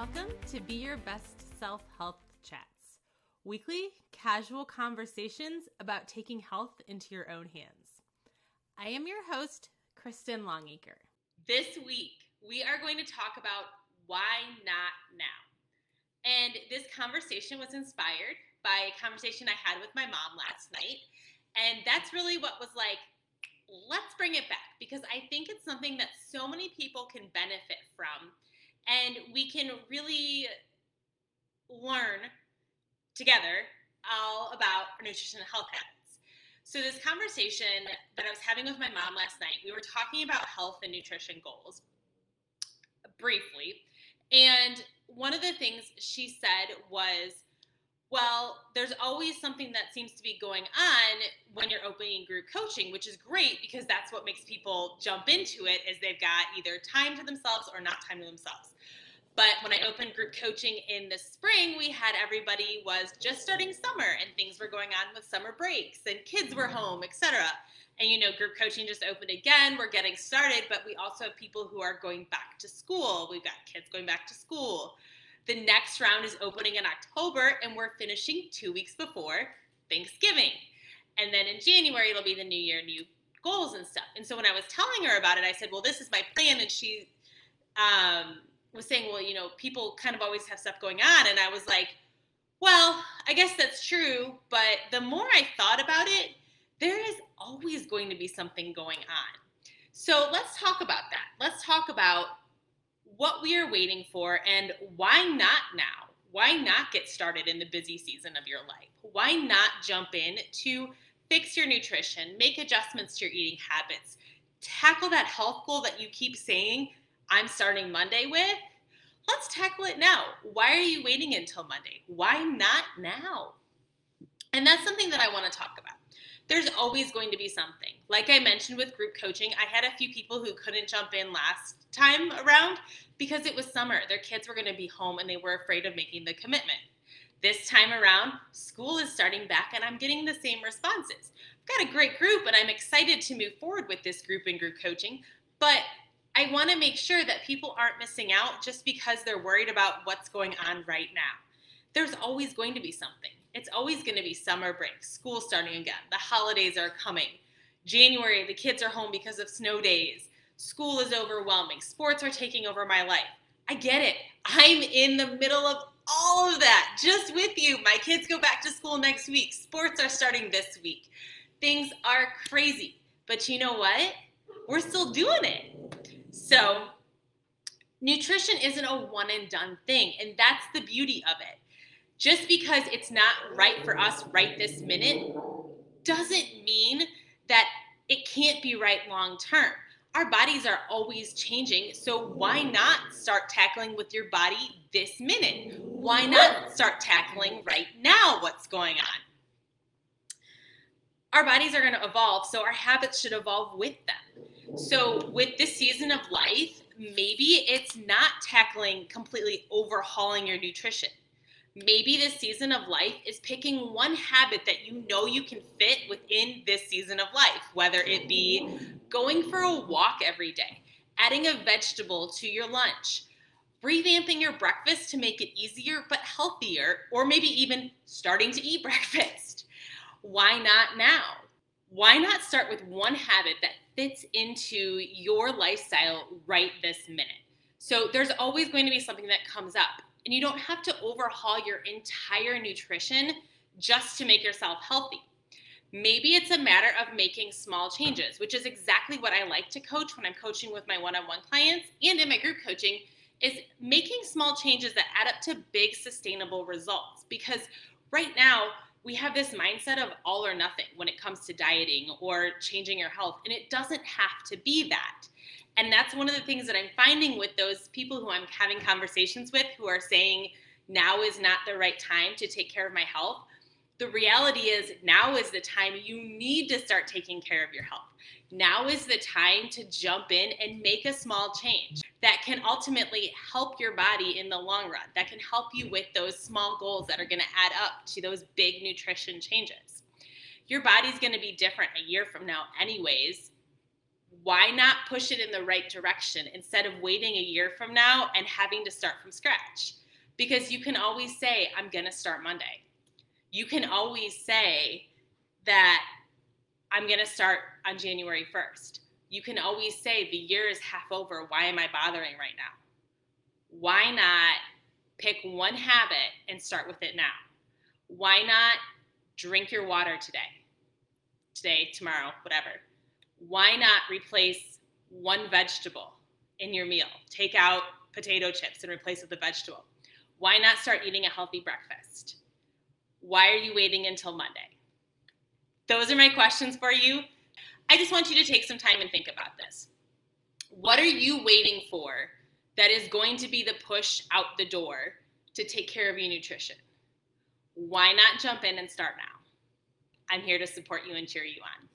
Welcome to Be Your Best Self Health Chats, weekly casual conversations about taking health into your own hands. I am your host, Kristen Longacre. This week, we are going to talk about why not now. And this conversation was inspired by a conversation I had with my mom last night. And that's really what was like, let's bring it back because I think it's something that so many people can benefit from and we can really learn together all about nutrition and health habits. So, this conversation that I was having with my mom last night, we were talking about health and nutrition goals briefly. And one of the things she said was, well, there's always something that seems to be going on when you're opening group coaching, which is great because that's what makes people jump into it is they've got either time to themselves or not time to themselves. But when I opened group coaching in the spring, we had everybody was just starting summer and things were going on with summer breaks and kids were mm-hmm. home, etc. And you know, group coaching just opened again. We're getting started, but we also have people who are going back to school. We've got kids going back to school. The next round is opening in October, and we're finishing two weeks before Thanksgiving. And then in January, it'll be the new year, new goals and stuff. And so when I was telling her about it, I said, Well, this is my plan. And she um, was saying, Well, you know, people kind of always have stuff going on. And I was like, Well, I guess that's true. But the more I thought about it, there is always going to be something going on. So let's talk about that. Let's talk about what we are waiting for and why not now? Why not get started in the busy season of your life? Why not jump in to fix your nutrition, make adjustments to your eating habits, tackle that health goal that you keep saying, I'm starting Monday with? Let's tackle it now. Why are you waiting until Monday? Why not now? And that's something that I want to talk about there's always going to be something. Like I mentioned with group coaching, I had a few people who couldn't jump in last time around because it was summer. Their kids were going to be home and they were afraid of making the commitment. This time around, school is starting back and I'm getting the same responses. I've got a great group and I'm excited to move forward with this group and group coaching, but I want to make sure that people aren't missing out just because they're worried about what's going on right now. There's always going to be something. It's always going to be summer break, school starting again, the holidays are coming. January, the kids are home because of snow days. School is overwhelming. Sports are taking over my life. I get it. I'm in the middle of all of that just with you. My kids go back to school next week. Sports are starting this week. Things are crazy. But you know what? We're still doing it. So, nutrition isn't a one and done thing. And that's the beauty of it just because it's not right for us right this minute doesn't mean that it can't be right long term. Our bodies are always changing, so why not start tackling with your body this minute? Why not start tackling right now what's going on? Our bodies are going to evolve, so our habits should evolve with them. So, with this season of life, maybe it's not tackling completely overhauling your nutrition maybe this season of life is picking one habit that you know you can fit within this season of life, whether it be going for a walk every day, adding a vegetable to your lunch, revamping your breakfast to make it easier but healthier, or maybe even starting to eat breakfast. Why not now? Why not start with one habit that fits into your lifestyle right this minute? So there's always going to be something that comes up and you don't have to overhaul your entire nutrition just to make yourself healthy. Maybe it's a matter of making small changes, which is exactly what I like to coach when I'm coaching with my one-on-one clients and in my group coaching is making small changes that add up to big sustainable results because right now we have this mindset of all or nothing when it comes to dieting or changing your health and it doesn't have to be that and that's one of the things that I'm finding with those people who I'm having conversations with who are saying now is not the right time to take care of my health. The reality is now is the time you need to start taking care of your health. Now is the time to jump in and make a small change that can ultimately help your body in the long run, that can help you with those small goals that are going to add up to those big nutrition changes. Your body's going to be different a year from now, anyways, why not push it in the right direction instead of waiting a year from now and having to start from scratch? Because you can always say, I'm going to start Monday. You can always say that I'm going to start on January 1st. You can always say, the year is half over. Why am I bothering right now? Why not pick one habit and start with it now? Why not drink your water today? Today, tomorrow, whatever why not replace one vegetable in your meal? Take out potato chips and replace it with a vegetable. Why not start eating a healthy breakfast? Why are you waiting until Monday? Those are my questions for you. I just want you to take some time and think about this. What are you waiting for that is going to be the push out the door to take care of your nutrition? Why not jump in and start now? I'm here to support you and cheer you on.